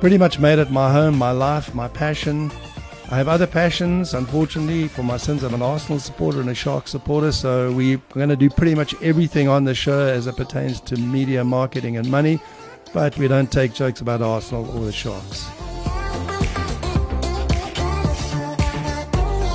pretty much made it my home, my life, my passion. I have other passions. Unfortunately, for my sins, I'm an Arsenal supporter and a Shark supporter. So we're going to do pretty much everything on the show as it pertains to media, marketing, and money. But we don't take jokes about Arsenal or the Sharks.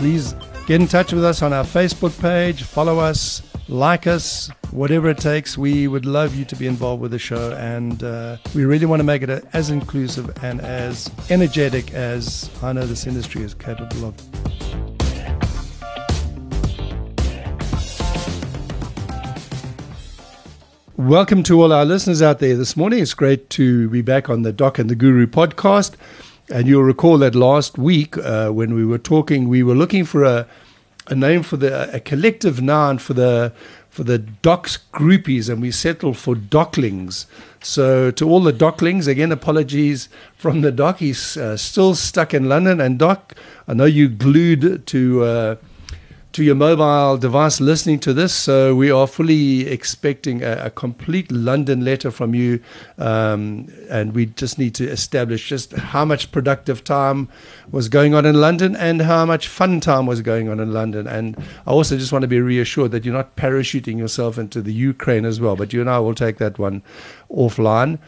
Please get in touch with us on our Facebook page, follow us, like us, whatever it takes. We would love you to be involved with the show, and uh, we really want to make it as inclusive and as energetic as I know this industry is capable of. Welcome to all our listeners out there this morning. It's great to be back on the Doc and the Guru podcast. And you'll recall that last week uh, when we were talking, we were looking for a, a name for the a collective noun for the for the docs groupies, and we settled for docklings. So to all the docklings, again, apologies from the doc. He's uh, still stuck in London, and doc, I know you glued to. Uh, to your mobile device listening to this. So we are fully expecting a, a complete London letter from you, um, and we just need to establish just how much productive time was going on in London and how much fun time was going on in London. And I also just want to be reassured that you're not parachuting yourself into the Ukraine as well. But you and I will take that one offline.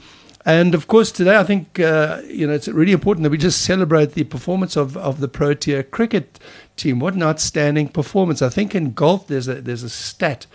And of course, today I think uh, you know it's really important that we just celebrate the performance of, of the Protea cricket team. What an outstanding performance! I think in golf there's a there's a stat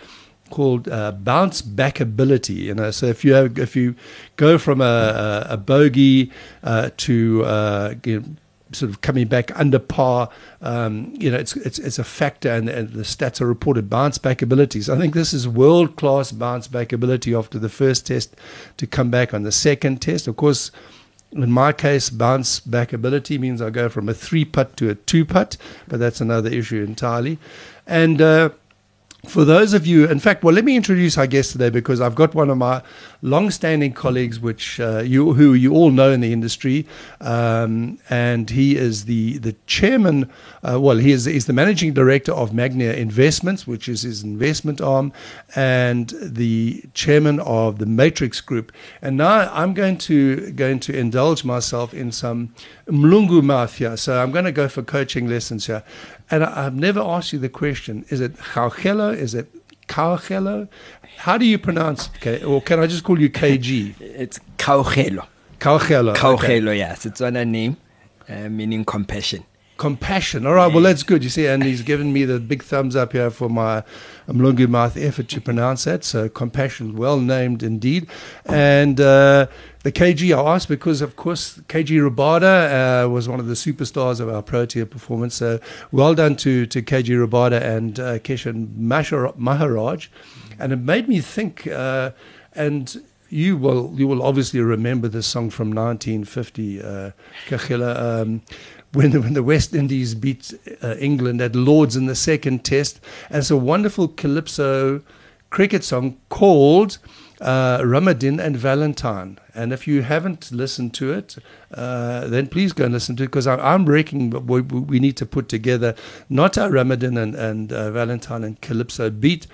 called uh, bounce back ability. You know, so if you have, if you go from a, a, a bogey uh, to uh, you know, sort of coming back under par, um, you know, it's it's it's a factor, and, and, the stats are reported bounce back abilities. I think this is world class bounce back ability after the first test to come back on the second test. Of course in my case, bounce back ability means I go from a three putt to a two putt, but that's another issue entirely. And uh, for those of you, in fact, well, let me introduce our guest today because I've got one of my long-standing colleagues, which uh, you who you all know in the industry, um, and he is the the chairman. Uh, well, he is he's the managing director of Magnia Investments, which is his investment arm, and the chairman of the Matrix Group. And now I'm going to going to indulge myself in some mlungu mafia. So I'm going to go for coaching lessons here. And I, have never asked you the question: Is it Gaugelo? Is it Kgaugelo? How do you pronounce it? Or can I just call you KG? It's Kaugelo. Kaugelo. Kaugelo, okay. yes. It's on a name, uh, meaning compassion. Compassion. All right. Well, that's good. You see, and he's given me the big thumbs up here for my Mlungu mouth effort to pronounce that. So compassion, well named indeed. And uh, the KG I asked because, of course, KG Rabada uh, was one of the superstars of our Protea performance. So well done to, to KG Rabada and uh, Keshav Maharaj. And it made me think, uh, and you will you will obviously remember this song from 1950, uh, um, when, when the West Indies beat uh, England at Lords in the second test. And it's a wonderful calypso cricket song called uh, Ramadhin and Valentine. And if you haven't listened to it, uh, then please go and listen to it because I'm breaking. We, we, need to put together not our Ramadhin and, and uh, Valentine and Calypso beat,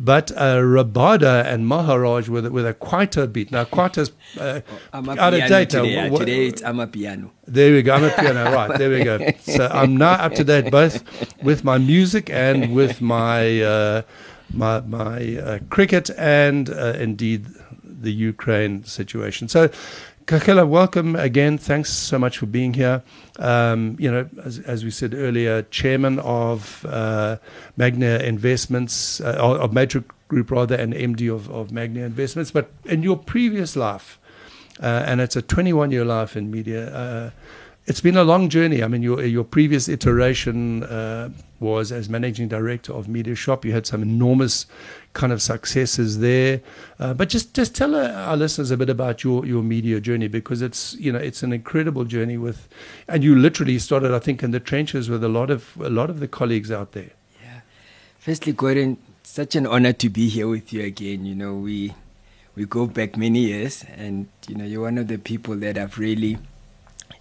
but uh, Rabada and Maharaj with with a kwaito beat. Now kwaito's uh, out of date. today. What- today it's amapiano. There we go. amapiano. Right. There we go. So I'm now up to date both with my music and with my uh, my my uh, cricket and uh, indeed the Ukraine situation. So. Kakela, welcome again. Thanks so much for being here. Um, you know, as, as we said earlier, chairman of uh, Magnia Investments, uh, of Matrix Group rather, and MD of, of Magnia Investments. But in your previous life, uh, and it's a 21 year life in media. It's been a long journey. I mean, your your previous iteration uh, was as managing director of Media Shop. You had some enormous kind of successes there. Uh, but just just tell uh, our listeners a bit about your your media journey because it's you know it's an incredible journey with, and you literally started I think in the trenches with a lot of a lot of the colleagues out there. Yeah. Firstly, Gordon, such an honor to be here with you again. You know, we we go back many years, and you know, you're one of the people that I've really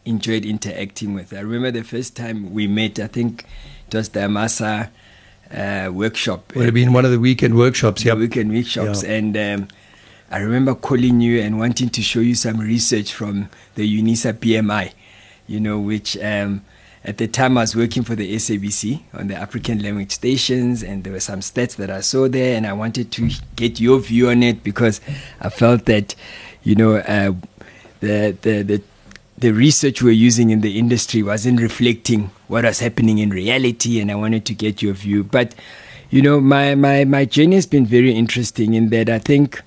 enjoyed interacting with. I remember the first time we met. I think it was the Amasa uh, workshop. Would have been one of the weekend workshops. yeah. Weekend workshops, Yeah. and um, I remember calling you and wanting to show you some research from the UNISA PMI, you know, which um, at the time I was working for the SABC on the African language stations, and there were some stats that I saw there, and I wanted to get your view on it because I felt that, you know, uh, the the the the research we're using in the industry wasn't reflecting what was happening in reality, and I wanted to get your view. But you know, my my my journey has been very interesting in that I think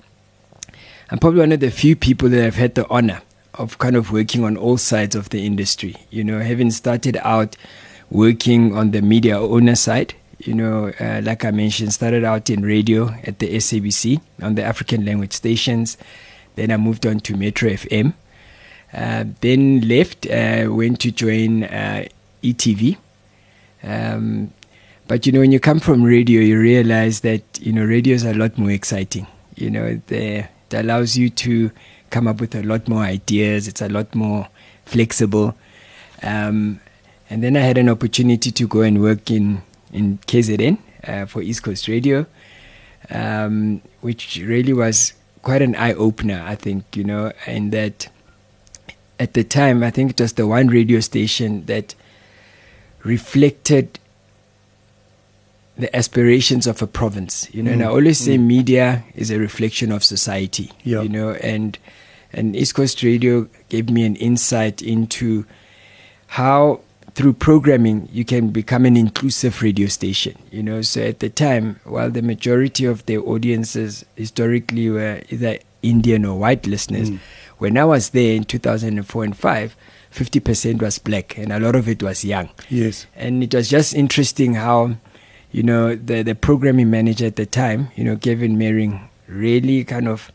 I'm probably one of the few people that have had the honor of kind of working on all sides of the industry. You know, having started out working on the media owner side. You know, uh, like I mentioned, started out in radio at the SABC on the African language stations. Then I moved on to Metro FM. Uh, then left, uh, went to join uh, ETV. Um, but you know, when you come from radio, you realize that you know radio is a lot more exciting. You know, the, it allows you to come up with a lot more ideas. It's a lot more flexible. Um, and then I had an opportunity to go and work in in KZN uh, for East Coast Radio, um, which really was quite an eye opener. I think you know, and that at the time, I think it was the one radio station that reflected the aspirations of a province. You know, and I mm. always say mm. media is a reflection of society. Yeah. You know, and and East Coast Radio gave me an insight into how through programming you can become an inclusive radio station. You know, so at the time, while the majority of their audiences historically were either Indian or white listeners, mm. When I was there in 2004 and 5, 50% was black and a lot of it was young. Yes. And it was just interesting how, you know, the, the programming manager at the time, you know, Kevin Mering, really kind of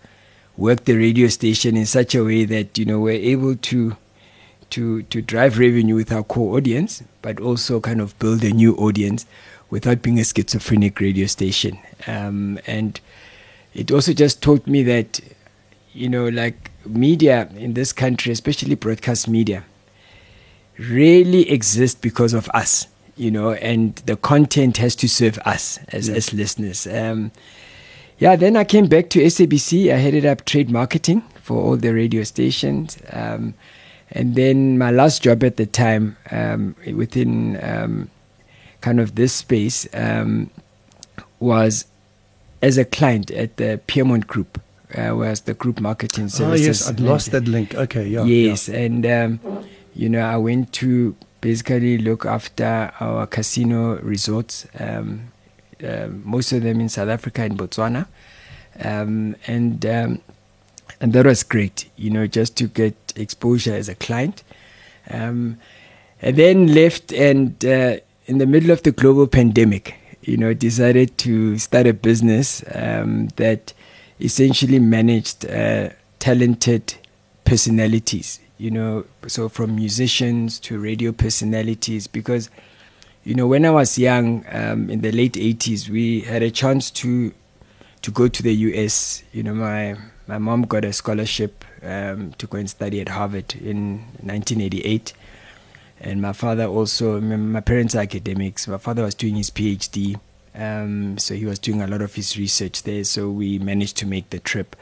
worked the radio station in such a way that, you know, we're able to to to drive revenue with our core audience, but also kind of build a new audience without being a schizophrenic radio station. Um, and it also just taught me that, you know, like media in this country, especially broadcast media, really exist because of us, you know, and the content has to serve us as, as listeners. Um, yeah, then I came back to SABC. I headed up trade marketing for all the radio stations. Um, and then my last job at the time um, within um, kind of this space um, was as a client at the Peermont Group, uh, was the group marketing services. Oh yes, I'd lost that link. Okay, yeah. yes, and um, you know, I went to basically look after our casino resorts, um, uh, most of them in South Africa and Botswana, um, and um, and that was great. You know, just to get exposure as a client, um, and then left and uh, in the middle of the global pandemic, you know, decided to start a business um, that essentially managed uh, talented personalities. You know, so from musicians to radio personalities, because you know, when I was young, um, in the late '80s, we had a chance to to go to the US. You know, my my mom got a scholarship um, to go and study at Harvard in 1988, and my father also. My my parents are academics. My father was doing his PhD Um, so he was doing a lot of his research there. So we managed to make the trip.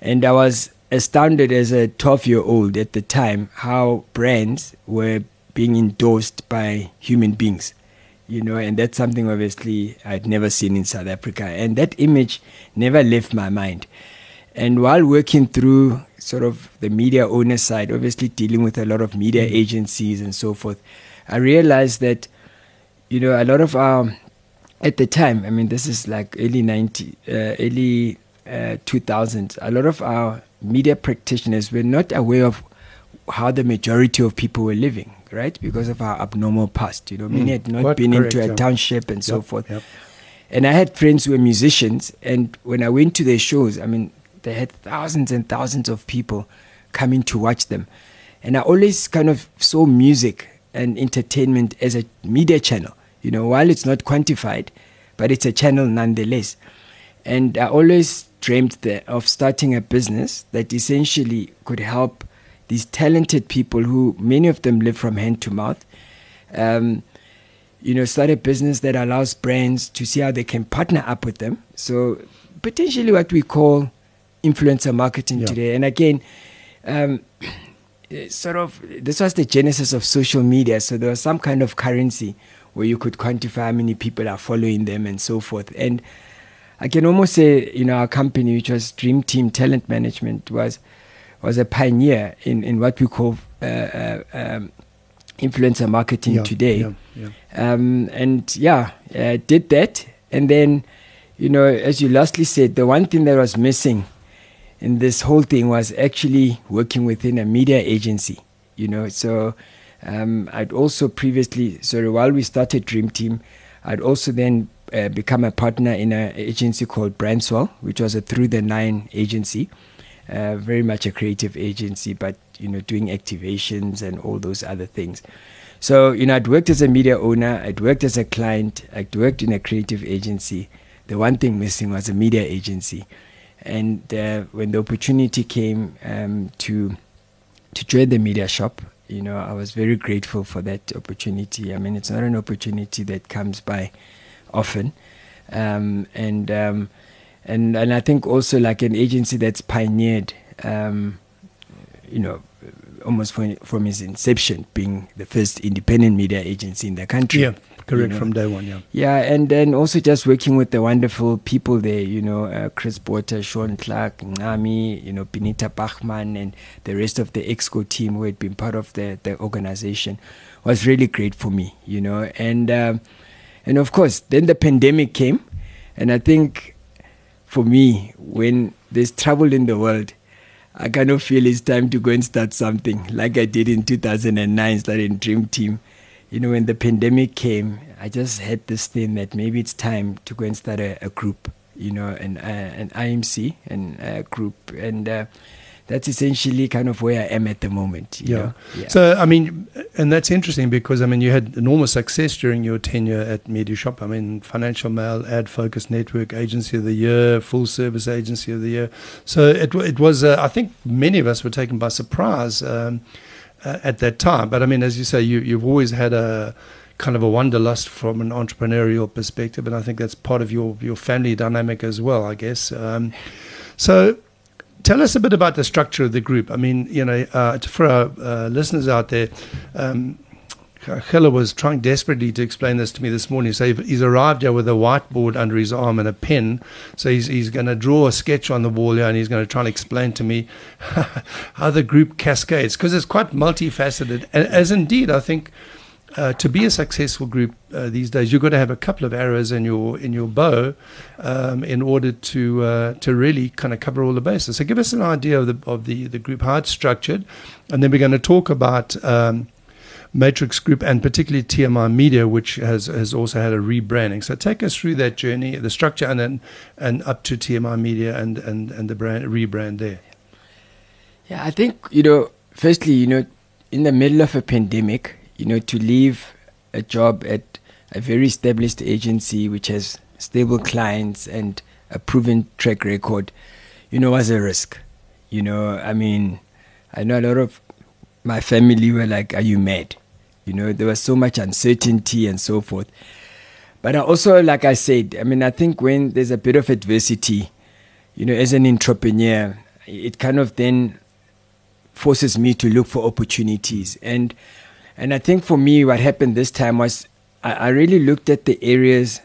And I was astounded as a 12 year old at the time how brands were being endorsed by human beings you know, and that's something obviously I'd never seen in South Africa. And that image never left my mind. And while working through sort of the media owner side, obviously dealing with a lot of media mm. agencies and so forth, I realized that, you know, a lot of our, at the time, I mean, this is like early 90, uh, early uh, 2000s, a lot of our media practitioners were not aware of how the majority of people were living right? Because of our abnormal past. You know, many mm. had not Quite been correct, into a yeah. township and yep, so forth. Yep. And I had friends who were musicians, and when I went to their shows, I mean, they had thousands and thousands of people coming to watch them. And I always kind of saw music and entertainment as a media channel. You know, while it's not quantified, but it's a channel nonetheless. And I always dreamed of starting a business that essentially could help these talented people who many of them live from hand to mouth. Um, you know, start a business that allows brands to see how they can partner up with them. So potentially what we call influencer marketing yeah. today. And again, um, sort of this was the genesis of social media. So there was some kind of currency where you could quantify how many people are following them and so forth. And I can almost say, you know, our company, which was Dream Team Talent Management, was was a pioneer in, in what we call uh, uh, um, influencer marketing yeah, today. Yeah, yeah. Um, and yeah, uh, did that. And then, you know, as you lastly said, the one thing that was missing in this whole thing was actually working within a media agency, you know. So um, I'd also previously, so while we started Dream Team, I'd also then uh, become a partner in an agency called Brandswell, which was a Through the Line agency. Uh, very much a creative agency, but you know, doing activations and all those other things. So, you know, I'd worked as a media owner, I'd worked as a client, I'd worked in a creative agency. The one thing missing was a media agency. And uh, when the opportunity came um, to to join the media shop, you know, I was very grateful for that opportunity. I mean, it's not an opportunity that comes by often. Um, and um, and and I think also like an agency that's pioneered, um, you know, almost from from its inception, being the first independent media agency in the country. Yeah, correct you know. from day one. Yeah. Yeah, and then also just working with the wonderful people there. You know, uh, Chris Porter, Sean Clark, Nami, you know, Benita Bachman, and the rest of the Exco team who had been part of the the organization was really great for me. You know, and um, and of course, then the pandemic came, and I think for me, when there's trouble in the world, I kind of feel it's time to go and start something like I did in 2009, starting Dream Team. You know, when the pandemic came, I just had this thing that maybe it's time to go and start a, a group, you know, an, uh, an IMC and a group. And uh, that's essentially kind of where I am at the moment. Yeah. yeah. So, I mean, and that's interesting because, I mean, you had enormous success during your tenure at MediaShop. I mean, Financial Mail, Ad Focus Network, Agency of the Year, Full Service Agency of the Year. So it, it was, uh, I think many of us were taken by surprise um, at that time. But I mean, as you say, you, you've always had a kind of a wanderlust from an entrepreneurial perspective. And I think that's part of your, your family dynamic as well, I guess. Um, so, tell us a bit about the structure of the group. I mean, you know, uh, for our uh, listeners out there, um, was trying desperately to explain this to me this morning. So he's arrived here with a whiteboard under his arm and a pen. So he's, he's going to draw a sketch on the wall here and he's going to try and explain to me how the group cascades because it's quite multifaceted. As indeed, I think uh, to be a successful group uh, these days, you've got to have a couple of arrows in your in your bow um, in order to uh, to really kind of cover all the bases. So, give us an idea of the of the the group, how it's structured, and then we're going to talk about. Um, Matrix Group and particularly TMI Media, which has has also had a rebranding. So take us through that journey, the structure, and then and up to TMI Media and and and the brand rebrand there. Yeah, I think you know. Firstly, you know, in the middle of a pandemic, you know, to leave a job at a very established agency which has stable clients and a proven track record, you know, was a risk. You know, I mean, I know a lot of my family were like, Are you mad? You know, there was so much uncertainty and so forth. but I also, like I said, I mean, I think when there's a bit of adversity, you know, as an entrepreneur, it kind of then forces me to look for opportunities. And and I think for me, what happened this time was I, I really looked at the areas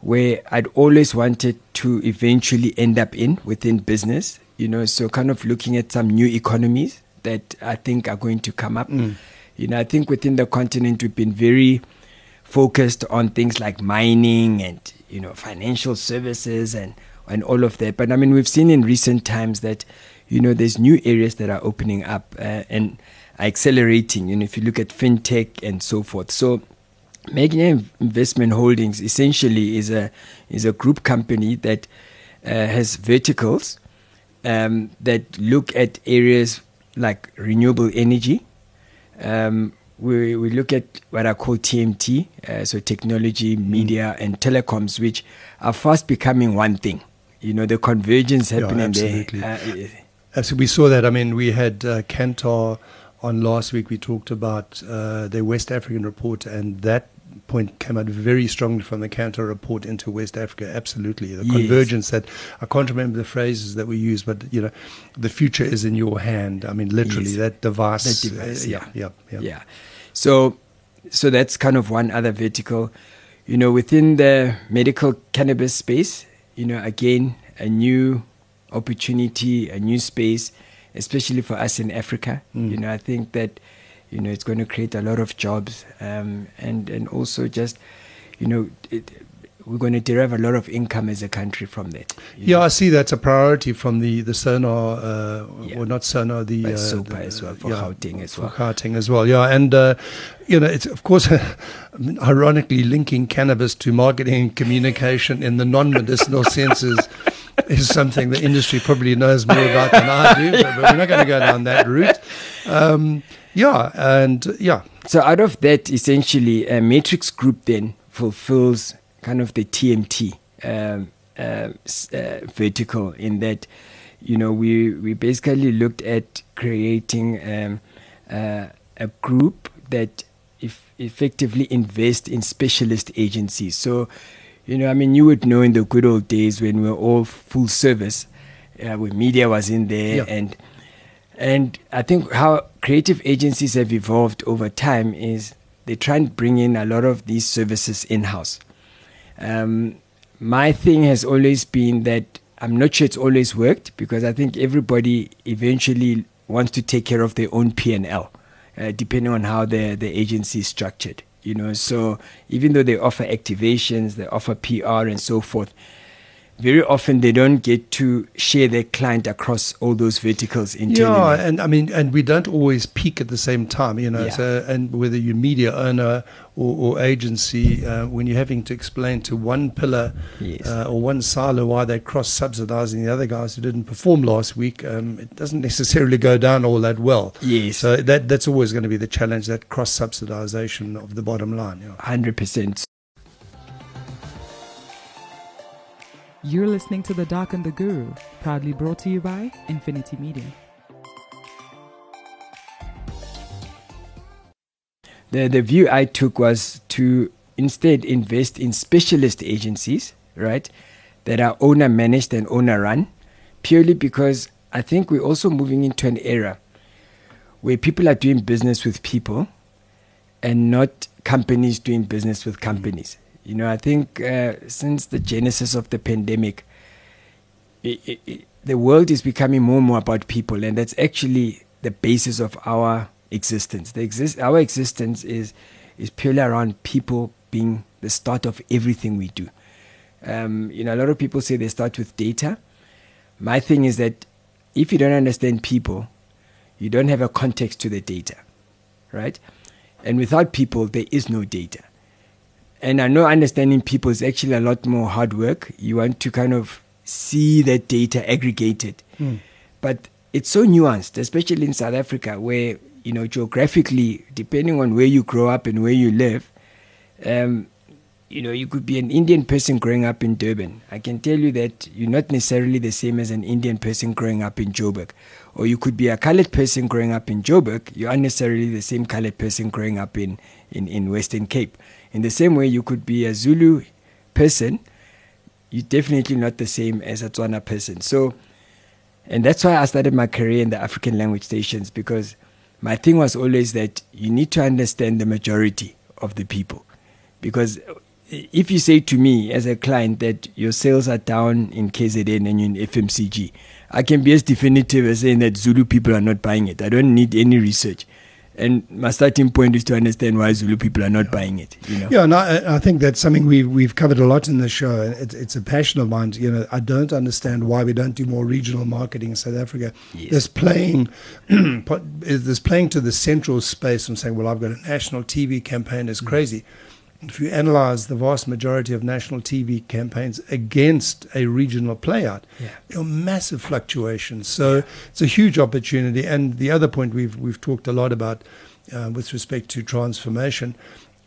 where I'd always wanted to eventually end up in within business. You know, so kind of looking at some new economies that I think are going to come up. Mm. You know, I think within the continent we've been very focused on things like mining and you know financial services and and all of that. But I mean, we've seen in recent times that you know there's new areas that are opening up uh, and are accelerating. You know, if you look at fintech and so forth. So Magnia Investment Holdings essentially is a is a group company that uh, has verticals um, that look at areas like renewable energy. Um, we, we look at what I call TMT, uh, so technology, media, and telecoms, which are fast becoming one thing. You know, the convergence Yeah, happening absolutely. there. Uh, As we saw that, I mean, we had uh, Kantar on last week. We talked about uh, their West African report, and that point came out very strongly from the Kantar report into West Africa. Absolutely, the Yes. convergence that I can't remember the phrases that we used, but you know, the future is in your hand. I mean, literally, Yes. that device. That device, uh, yeah. yeah, yeah, yeah. So, so that's kind of one other vertical. You know, within the medical cannabis space, you know, again, a new opportunity, a new space, especially for us in Africa. Mm. You know, I think that, you know, it's going to create a lot of jobs, um, and and also just, you know, it, we're going to derive a lot of income as a country from that. Yeah, know. I see that's a priority from the the SONA, uh, Yeah. or not SONA, the uh, the- as well, for yeah, Gauteng as well. for. Gauteng as well. Yeah, and uh, you know, it's of course, ironically, linking cannabis to marketing and communication in the non-medicinal senses is something the industry probably knows more about than I do. But, but we're not going to go down that route. Um, yeah, and yeah, So out of that, essentially, uh, Matrix Group then fulfills kind of the TMT um, uh, uh, vertical in that, you know, we we basically looked at creating um, uh, a group that if effectively invest in specialist agencies. So, you know, I mean, you would know in the good old days when we were all full service, uh, where media was in there Yeah. and and I think how creative agencies have evolved over time is they try and bring in a lot of these services in house. Um, my thing has always been that I'm not sure it's always worked because I think everybody eventually wants to take care of their own P and L, uh, depending on how the the agency is structured. You know, so even though they offer activations, they offer PR and so forth, very often they don't get to share their client across all those verticals internally. Yeah, and I mean, and we don't always peak at the same time, you know. Yeah. So, and whether you're media owner or, or agency, uh, when you're having to explain to one pillar Yes. uh, or one silo why they're cross-subsidizing the other guys who didn't perform last week, um, it doesn't necessarily go down all that well. Yes. So that that's always going to be the challenge, that cross-subsidization of the bottom line. Yeah. Hundred percent. You're listening to The Doc and the Guru, proudly brought to you by Infinity Media. The the view I took was to instead invest in specialist agencies, right, that are owner managed and owner run, purely because I think we're also moving into an era where people are doing business with people and not companies doing business with mm-hmm. companies. You know, I think uh, since the genesis of the pandemic, i i i the world is becoming more and more about people, and that's actually the basis of our existence. The exist- our existence is is purely around people being the start of everything we do. Um, you know, a lot of people say they start with data. My thing is that if you don't understand people, you don't have a context to the data, right? And without people, there is no data. And I know understanding people is actually a lot more hard work. You want to kind of see that data aggregated. But it's so nuanced, especially in South Africa, where, you know, geographically, depending on where you grow up and where you live, um, you know, you could be an Indian person growing up in Durban. I can tell you that you're not necessarily the same as an Indian person growing up in Joburg. Or you could be a colored person growing up in Joburg. You aren't necessarily the same colored person growing up in, in, in Western Cape. In the same way, you could be a Zulu person. You're definitely not the same as a Tswana person. So, and that's why I started my career in the African language stations because my thing was always that you need to understand the majority of the people. Because eh, if you say to me as a client that your sales are down in KZN and you're in FMCG, I can be as definitive as saying that Zulu people are not buying it. I don't need any research. And my starting point is to understand why Zulu people are not buying it. You know? Yeah, and I, I think that's something we've we've covered a lot in the show. It's, it's a passion of mine. You know, I don't understand why we don't do more regional marketing in South Africa. Yes. There's playing, there's playing to the central space and saying, well, I've got a national TV campaign. It's crazy. Mm-hmm if you analyze the vast majority of national TV campaigns against a regional playout, Yeah. there are massive fluctuations. So it's a huge opportunity. And the other point we've we've talked a lot about uh, with respect to transformation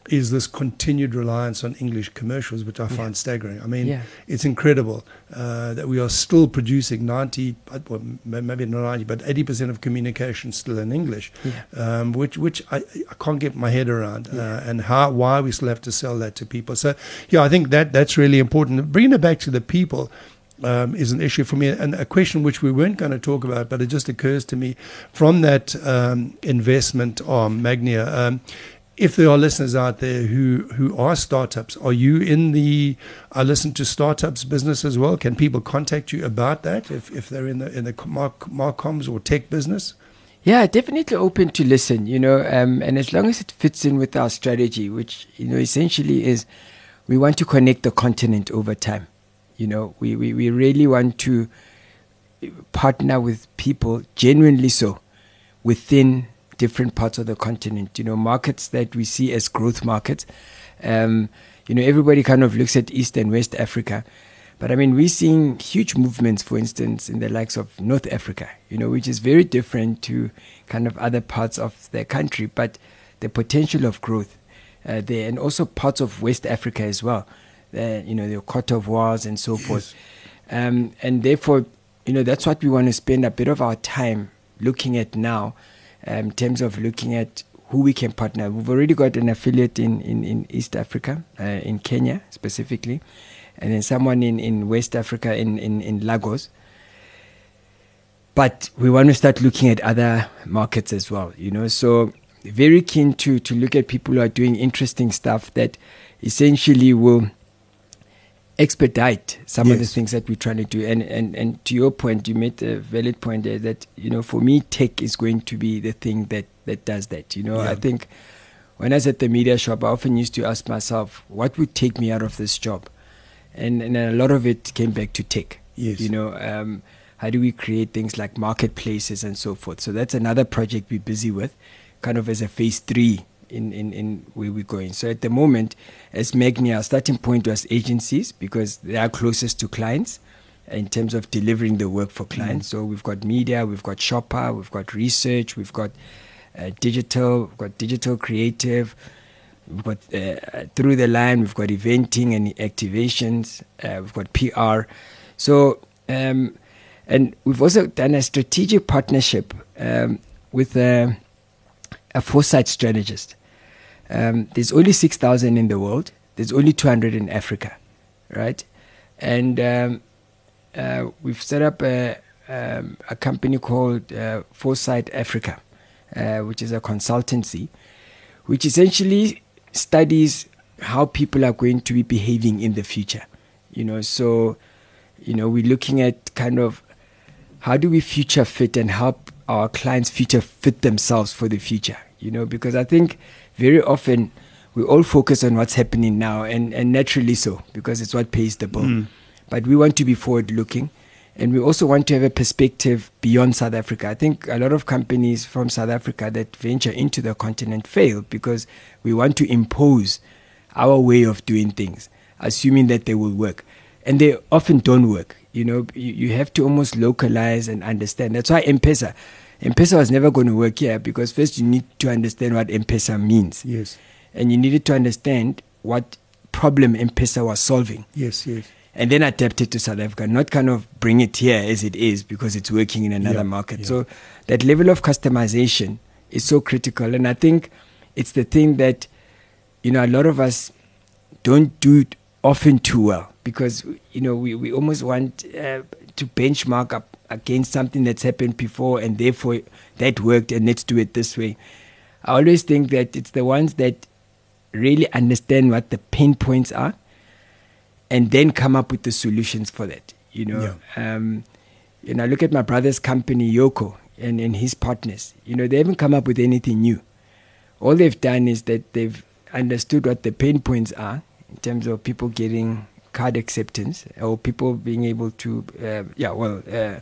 is this continued reliance on English commercials, which I find staggering. I mean, Yeah. it's incredible uh, that we are still producing 90, uh, well, maybe not 90, but 80% of communication still in English, Yeah. um, which which I, I can't get my head around, uh, and how why we still have to sell that to people. So, yeah, I think that that's really important. Bringing it back to the people. Um, is an issue for me, and a question which we weren't going to talk about, but it just occurs to me from that um, investment arm, Magnia. If there are listeners out there who, who are startups, are you in the I listen to startups business as well? Can people contact you about that if, if they're in the in the mark, marcoms or tech business? Yeah, definitely open to listen, you know, um, and as long as it fits in with our strategy, which, you know, essentially is we want to connect the continent over time. You know, we, we, we really want to partner with people, genuinely so, within different parts of the continent, you know, markets that we see as growth markets. Um, you know, everybody kind of looks at East and West Africa. But I mean, we're seeing huge movements, for instance, in the likes of North Africa, you know, which is very different to kind of other parts of the country, but the potential of growth uh, there, and also parts of West Africa as well, uh, you know, the Cote d'Ivoire and so forth. Um, and therefore, you know, that's what we want to spend a bit of our time looking at now in terms of looking at who we can partner. We've already got an affiliate in, in, in East Africa, uh, in Kenya specifically, and then someone in, in West Africa, in, in, in Lagos. But we want to start looking at other markets as well, you know. So very keen to to look at people who are doing interesting stuff that essentially will expedite some of the things that we're trying to do. And, and and to your point, you made a valid point there that you know for me tech is going to be the thing that that does that. You know, Yeah. I think when I was at the media shop, I often used to ask myself, what would take me out of this job? And and a lot of it came back to tech. Yes. You know, um, how do we create things like marketplaces and so forth? So that's another project we're busy with, kind of as a phase three in, in, in where we're going. So at the moment, as Magni, our starting point was agencies because they are closest to clients in terms of delivering the work for clients. So we've got media, we've got shopper, we've got research, we've got uh, digital, we've got digital creative, we've got uh, through the line, we've got eventing and activations, uh, we've got PR. So, um, and we've also done a strategic partnership um, with a, a foresight strategist. Um, there's only 6,000 in the world, there's only 200 in Africa, right? And um, uh, we've set up a, um, a company called uh, Foresight Africa, uh, which is a consultancy, which essentially studies how people are going to be behaving in the future. You know, so you know we're looking at kind of how do we future fit and help our clients future fit themselves for the future. You know, because I think very often we all focus on what's happening now, and and naturally so because it's what pays the bill. Mm. But we want to be forward looking. And we also want to have a perspective beyond South Africa. I think a lot of companies from South Africa that venture into the continent fail because we want to impose our way of doing things, assuming that they will work. And they often don't work. You know, you, you have to almost localize and understand. That's why M-Pesa, M-Pesa was never going to work here because first you need to understand what M-Pesa means Yes. and you needed to understand what problem M-Pesa was solving. Yes, yes. And then adapt it to South Africa, not kind of bring it here as it is because it's working in another Yeah, market. yeah. So that level of customization is so critical. And I think it's the thing that, you know, a lot of us don't do it often too well because, you know, we, we almost want uh, to benchmark up against something that's happened before and therefore that worked and let's do it this way. I always think that it's the ones that really understand what the pain points are and then come up with the solutions for that. You know, um, you know, look at my brother's company, Yoco, and, and his partners. You know, they haven't come up with anything new. All they've done is that they've understood what the pain points are in terms of people getting card acceptance or people being able to, uh, yeah, well, uh,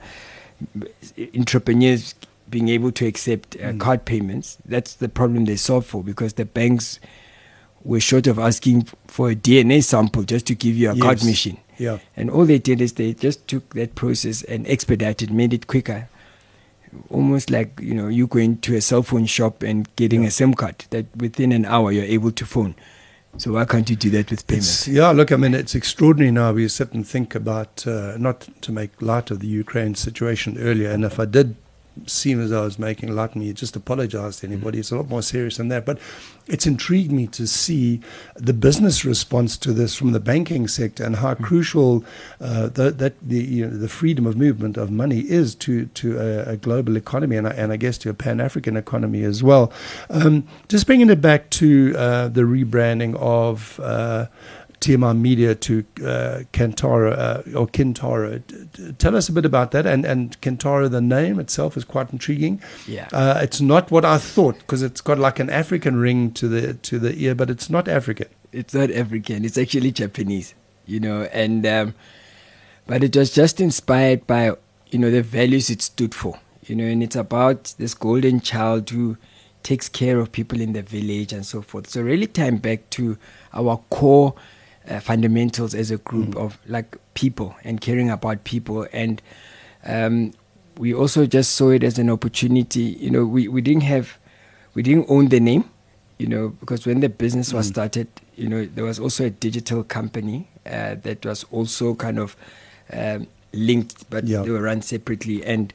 entrepreneurs being able to accept uh, card payments. That's the problem they solve for because the banks were short of asking for a DNA sample just to give you a card Yes. machine. Yeah. And all they did is they just took that process and expedited, made it quicker. Almost like you know you going to a cell phone shop and getting Yeah. a SIM card that within an hour you're able to phone. So why can't you do that with It's, payments? yeah, look, I mean, it's extraordinary now. We sit and think about, uh, not to make light of the Ukraine situation earlier, and if I did seem as though I was making light of me, just apologize to anybody. It's a lot more serious than that. But it's intrigued me to see the business response to this from the banking sector and how crucial uh, that, that the, you know, the freedom of movement of money is to, to a, a global economy and, I- and I guess to a Pan African economy as well. Um, just bringing it back to uh, the rebranding of. Uh, TMI Media to uh, Kantara uh, or Kintaro. Tell us a bit about that. And, and Kintaro, the name itself is quite intriguing. Yeah. Uh, it's not what I thought because it's got like an African ring to the to the ear, but it's not African. it's not African. It's actually Japanese, you know. And um, but it was just inspired by you know the values it stood for, you know. And it's about this golden child who takes care of people in the village and so forth. So really tying back to our core uh, fundamentals as a group of like people and caring about people and. Um, we also just saw it as an opportunity. You know, we, we didn't have, we didn't own the name, you know, because when the business was started, you know, there was also a digital company uh, that was also kind of um, linked, but Yeah. they were run separately. And,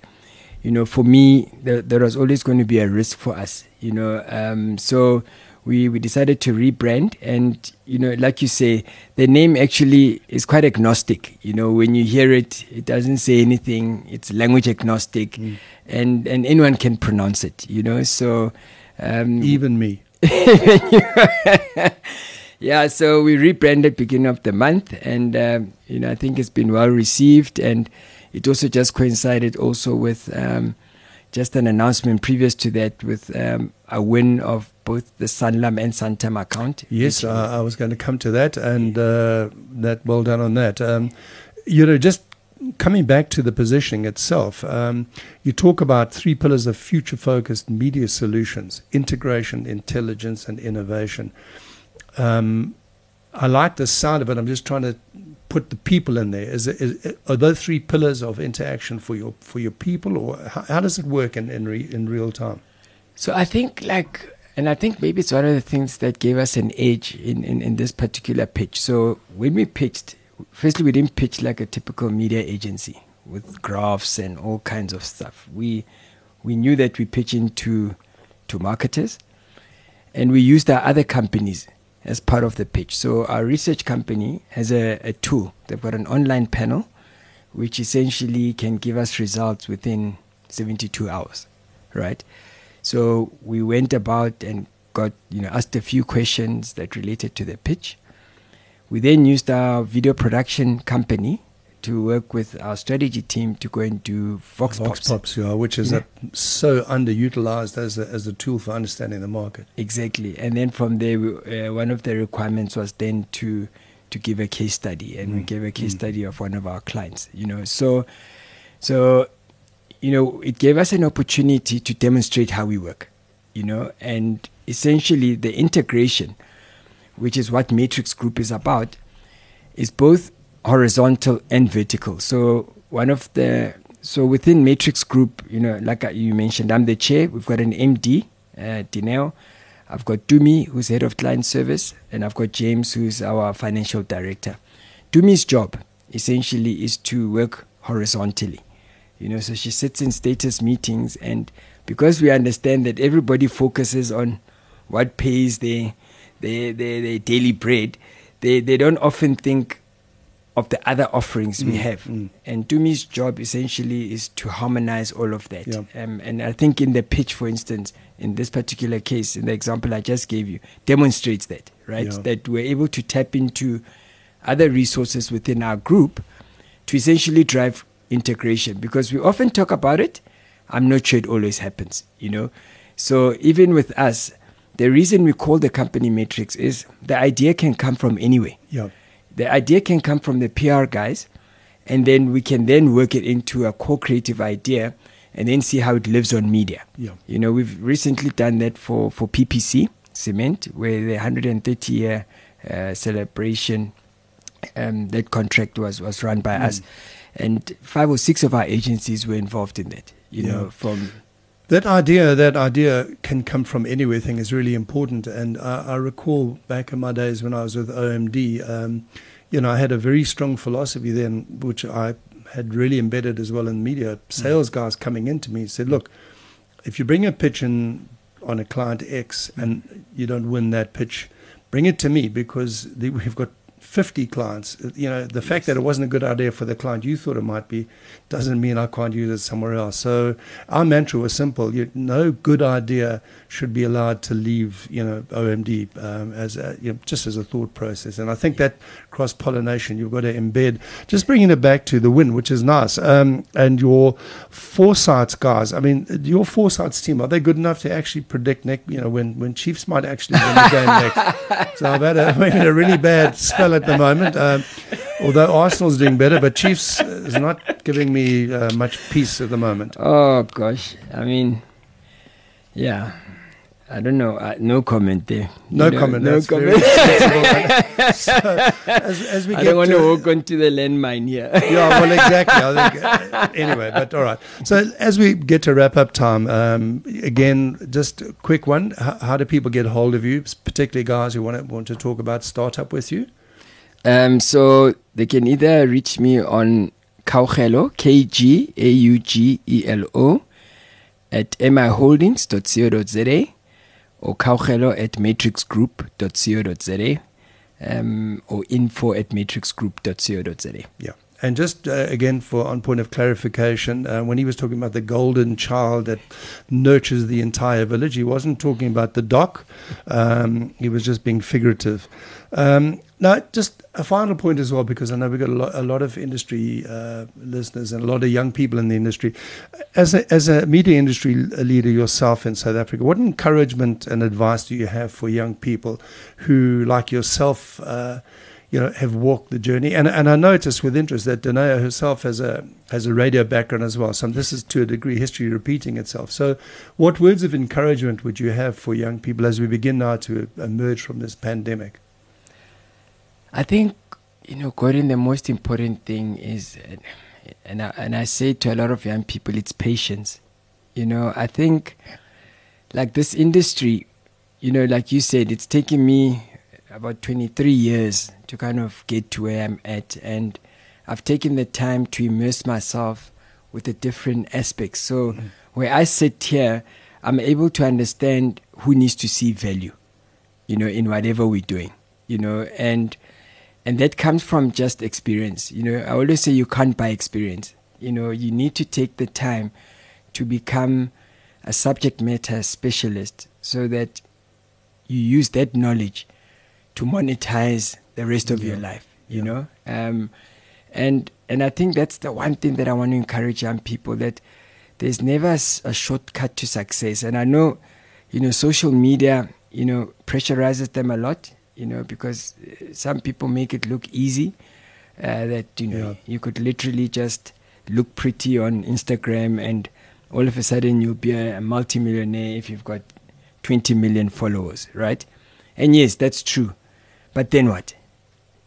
you know, for me, there, there was always going to be a risk for us, you know. Um, so we, we decided to rebrand. And, you know, like you say, the name actually is quite agnostic. You know, when you hear it, it doesn't say anything, it's language agnostic, and, and anyone can pronounce it, you know. So, um, Even me. yeah, so we rebranded beginning of the month, and um, you know I think it's been well received, and it also just coincided also with um, just an announcement previous to that with um, a win of both the Sanlam and Santam account. Yes, I, I was going to come to that, and uh, that well done on that. Um, you know, just coming back to the positioning itself, um, you talk about three pillars of future-focused media solutions: integration, intelligence, and innovation. Um, I like the sound of it. I'm just trying to put the people in there. Is, is are those three pillars of interaction for your for your people, or how, how does it work in in, re, in real time? So I think like, and I think maybe it's one of the things that gave us an edge in, in, in this particular pitch. So when we pitched, firstly, we didn't pitch like a typical media agency with graphs and all kinds of stuff. We, we knew that we pitch into to marketers and we used our other companies as part of the pitch. So our research company has a, a tool. They've got an online panel which essentially can give us results within 72 hours, right? So we went about and got, you know, asked a few questions that related to the pitch. We then used our video production company to work with our strategy team to go and do Vox, Vox Pops. Pops, yeah, which is Yeah. a, so underutilized as a, as a tool for understanding the market. Exactly, and then from there, we, uh, one of the requirements was then to to give a case study, and we Mm, gave a case mm. study of one of our clients. You know, so so you know, it gave us an opportunity to demonstrate how we work. You know, and essentially the integration, which is what Matrix Group is about, is both horizontal and vertical. So one of the so within Matrix Group, you know, like you mentioned, I'm the chair. We've got an MD, uh, Dineo. I've got Dumi, who's head of client service, and I've got James, who's our financial director. Dumi's job essentially is to work horizontally. You know, so she sits in status meetings, and because we understand that everybody focuses on what pays their their, their, their daily bread, they, they don't often think of the other offerings we Mm, have. mm. And Dumi's job essentially is to harmonize all of that. Yeah. Um, and I think in the pitch, for instance, in this particular case, in the example I just gave you, demonstrates that, right? Yeah. That we're able to tap into other resources within our group to essentially drive integration because we often talk about it. I'm not sure it always happens, you know. So even with us, the reason we call the company matrix is the idea can come from anywhere. Yeah. The idea can come from the PR guys, and then we can then work it into a co-creative idea, and then see how it lives on media. Yeah. You know, we've recently done that for for PPC Cement, where the 130 year uh, celebration, um, that contract was was run by us, and five or six of our agencies were involved in that. You Yeah. know, from That idea, that idea can come from anywhere thing is really important. And I, I recall back in my days when I was with OMD, um, you know, I had a very strong philosophy then, which I had really embedded as well in the media. Sales guys coming into me said, look, if you bring a pitch in on a client X and you don't win that pitch, bring it to me because the, we've got 50 clients. You know, the fact that it wasn't a good idea for the client you thought it might be doesn't mean I can't use it somewhere else. So our mantra was simple: you, no good idea should be allowed to leave, you know, OMD um, as a, you know, just as a thought process. And I think that cross pollination you've got to embed. Just bringing it back to the win, which is nice. Um, and your foresights guys. I mean, your foresights team are they good enough to actually predict next? You know, when when Chiefs might actually win the game next. So I've had a, I'm in a really bad spell at the moment. Um, although Arsenal's doing better, but Chiefs is not giving me uh, much peace at the moment. oh gosh, I mean, yeah. I don't know. Uh, no comment there. No You know, comment. No comment. so, as, as we I don't want to, to walk onto the landmine here. yeah, well, exactly. I think, uh, anyway, but all right. So as we get to wrap up time, um, again, just a quick one. How, how do people get hold of you, particularly guys who want to, want to talk about startup with you? Um, so they can either reach me on Kgaugelo, K G A U G E L O, at miholdings.co.za or Kgaugelo at matrixgroup.co.za um, or info at matrixgroup.co.za. Yeah. And just uh, again, for on point of clarification, uh, when he was talking about the golden child that nurtures the entire village, he wasn't talking about the doc. Um, he was just being figurative. Um, now, just a final point as well, because I know we've got a lot, a lot of industry uh, listeners and a lot of young people in the industry. As a, as a media industry leader yourself in South Africa, what encouragement and advice do you have for young people who, like yourself, uh, you know, have walked the journey. And and I noticed with interest that Danaya herself has a has a radio background as well. So this is to a degree history repeating itself. So what words of encouragement would you have for young people as we begin now to emerge from this pandemic? I think you know, Gordon. The most important thing is, and I, and I say to a lot of young people, it's patience. You know, I think like this industry, you know, like you said, it's taken me about 23 years to kind of get to where I'm at, and I've taken the time to immerse myself with the different aspects. So mm-hmm. where I sit here, I'm able to understand who needs to see value, you know, in whatever we're doing, you know, and and that comes from just experience. You know, I always say you can't buy experience. You know, you need to take the time to become a subject matter specialist so that you use that knowledge to monetize the rest of yeah. your life. You yeah. know, um, and and I think that's the one thing that I want to encourage young people that there's never a shortcut to success. And I know, you know, social media, you know, pressurizes them a lot you know, because some people make it look easy. Uh, that you know, yeah. you could literally just look pretty on Instagram, and all of a sudden you'll be a, a multimillionaire if you've got 20 million followers, right? And yes, that's true. But then what?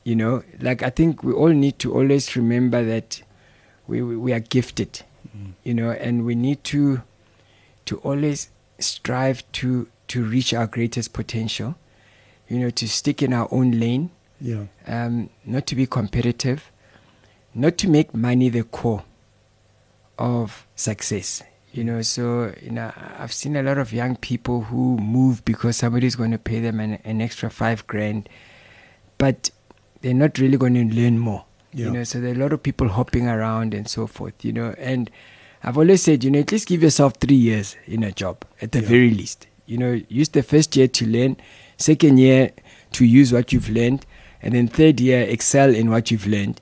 You know, like I think we all need to always remember that we we, we are gifted, mm. you know, and we need to to always strive to to reach our greatest potential, you know, to stick in our own lane, Yeah. um, not to be competitive, not to make money the core of success. You know, so you know, I've seen a lot of young people who move because somebody's going to pay them an, an extra five grand, but they're not really going to learn more. Yeah. You know, so there are a lot of people hopping around and so forth. You know, and I've always said, you know, at least give yourself three years in a job at the Yeah. very least. You know, use the first year to learn, second year to use what you've learned, and then third year excel in what you've learned.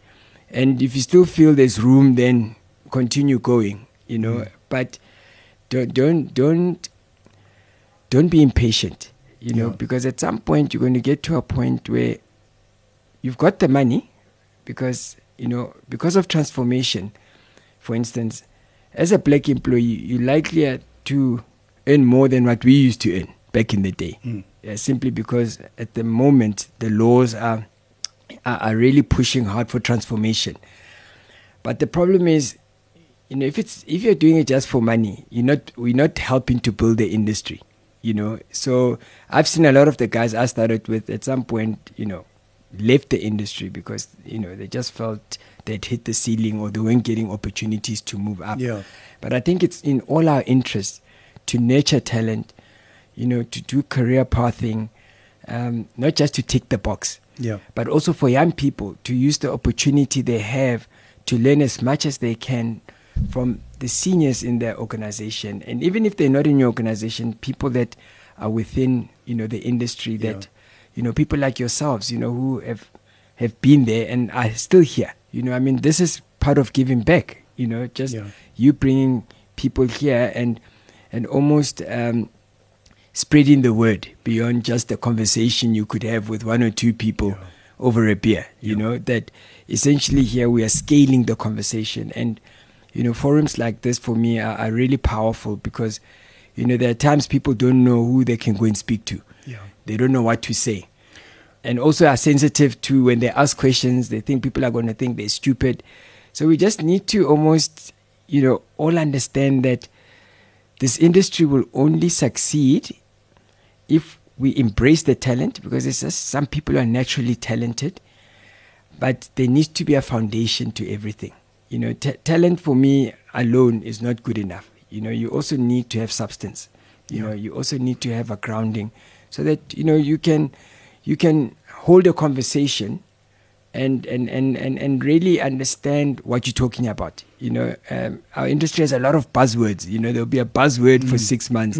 And if you still feel there's room, then continue going. You know, Mm. but don't don't don't don't be impatient. You know, Yeah. because at some point you're going to get to a point where you've got the money, because you know because of transformation. For instance, as a black employee, you're likely to earn more than what we used to earn back in the day. Mm. Yeah, simply because at the moment the laws are, are are really pushing hard for transformation. But the problem is, you know, if it's if you're doing it just for money, you're not we're not helping to build the industry. You know, so I've seen a lot of the guys I started with at some point, you know, left the industry because you know they just felt they'd hit the ceiling or they weren't getting opportunities to move up. Yeah. But I think it's in all our interest to nurture talent, you know, to do career pathing, um, not just to tick the box, Yeah. but also for young people to use the opportunity they have to learn as much as they can from the seniors in their organization. And even if they're not in your organization, people that are within, you know, the industry that, Yeah. you know, people like yourselves, you know, who have have been there and are still here. You know, I mean, this is part of giving back. You know, just Yeah. you bringing people here and and almost um, spreading the word beyond just the conversation you could have with one or two people Yeah. over a beer. You Yeah. know that essentially here we are scaling the conversation, and you know forums like this for me are, are really powerful because you know there are times people don't know who they can go and speak to. Yeah. They don't know what to say. And also are sensitive to when they ask questions, they think people are going to think they're stupid. So we just need to almost, you know, all understand that this industry will only succeed if we embrace the talent because it's just some people are naturally talented, but there needs to be a foundation to everything. You know, ta talent for me alone is not good enough. You know, you also need to have substance. You Yeah. know, you also need to have a grounding so that you know you can you can hold a conversation and and, and, and, and really understand what you're talking about. You know, um, our industry has a lot of buzzwords. You know, there'll be a buzzword for six months,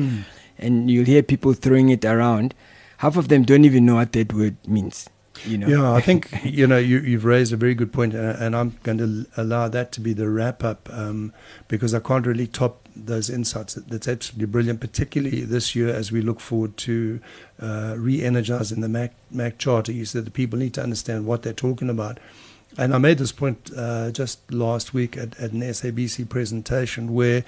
and you'll hear people throwing it around. Half of them don't even know what that word means. You know. Yeah, I think you know you, you've raised a very good point, uh, and I'm going to allow that to be the wrap up um, because I can't really top those insights. That's absolutely brilliant, particularly this year as we look forward to uh, re-energizing the MAC, MAC Charter. You said the people need to understand what they're talking about. And I made this point uh, just last week at, at an SABC presentation where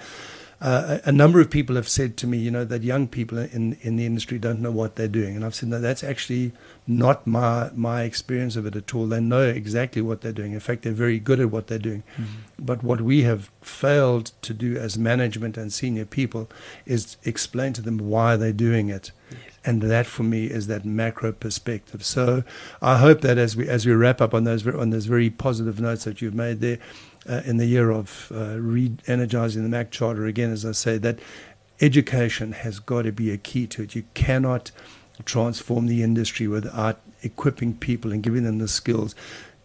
uh, a number of people have said to me, you know, that young people in in the industry don't know what they're doing, and I've said no, that's actually not my my experience of it at all. They know exactly what they're doing. In fact, they're very good at what they're doing. But what we have failed to do as management and senior people is explain to them why they're doing it. And that for me is that macro perspective. So I hope that as we as we wrap up on those on those very positive notes that you've made there, uh, in the year of uh, re-energizing the MAC Charter again, as I say, that education has got to be a key to it. You cannot transform the industry without equipping people and giving them the skills.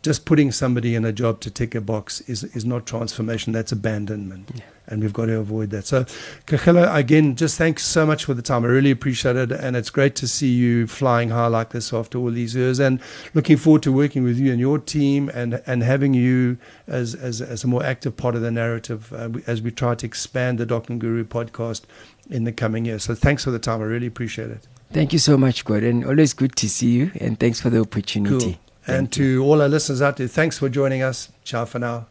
Just putting somebody in a job to tick a box is, is not transformation, that's abandonment. And we've got to avoid that. So, Kgaugelo, again, just thanks so much for the time. I really appreciate it. And it's great to see you flying high like this after all these years. And looking forward to working with you and your team and, and having you as, as, as a more active part of the narrative uh, as we try to expand the Doc and Guru podcast in the coming years. So, thanks for the time. I really appreciate it. Thank you so much, Gordon. Always good to see you, and thanks for the opportunity. Cool. And to all our listeners out there, thanks for joining us. Ciao for now.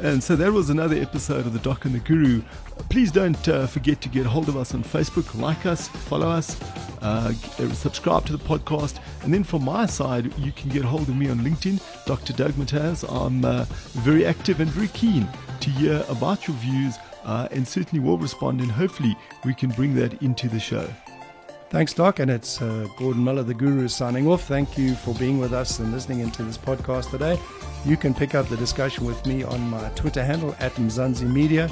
And so that was another episode of The Doc and the Guru. Please don't uh, forget to get hold of us on Facebook, like us, follow us, uh, uh, subscribe to the podcast. And then from my side, you can get hold of me on LinkedIn, Dr. Doug Mataz. I'm uh, very active and very keen to hear about your views uh, and certainly will respond, and hopefully we can bring that into the show. Thanks, Doc. And it's uh, Gordon Miller, the Guru, signing off. Thank you for being with us and listening into this podcast today. You can pick up the discussion with me on my Twitter handle at Mzansi Media.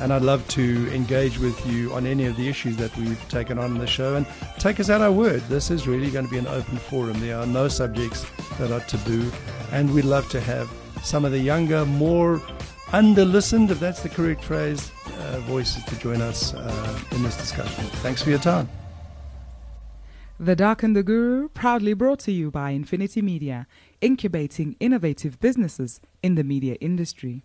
And I'd love to engage with you on any of the issues that we've taken on in the show and take us at our word. This is really going to be an open forum. There are no subjects that are taboo. And we'd love to have some of the younger, more under listened, if that's the correct phrase, uh, voices to join us uh, in this discussion. Thanks for your time. The Doc and the Guru, proudly brought to you by Infinity Media, incubating innovative businesses in the media industry.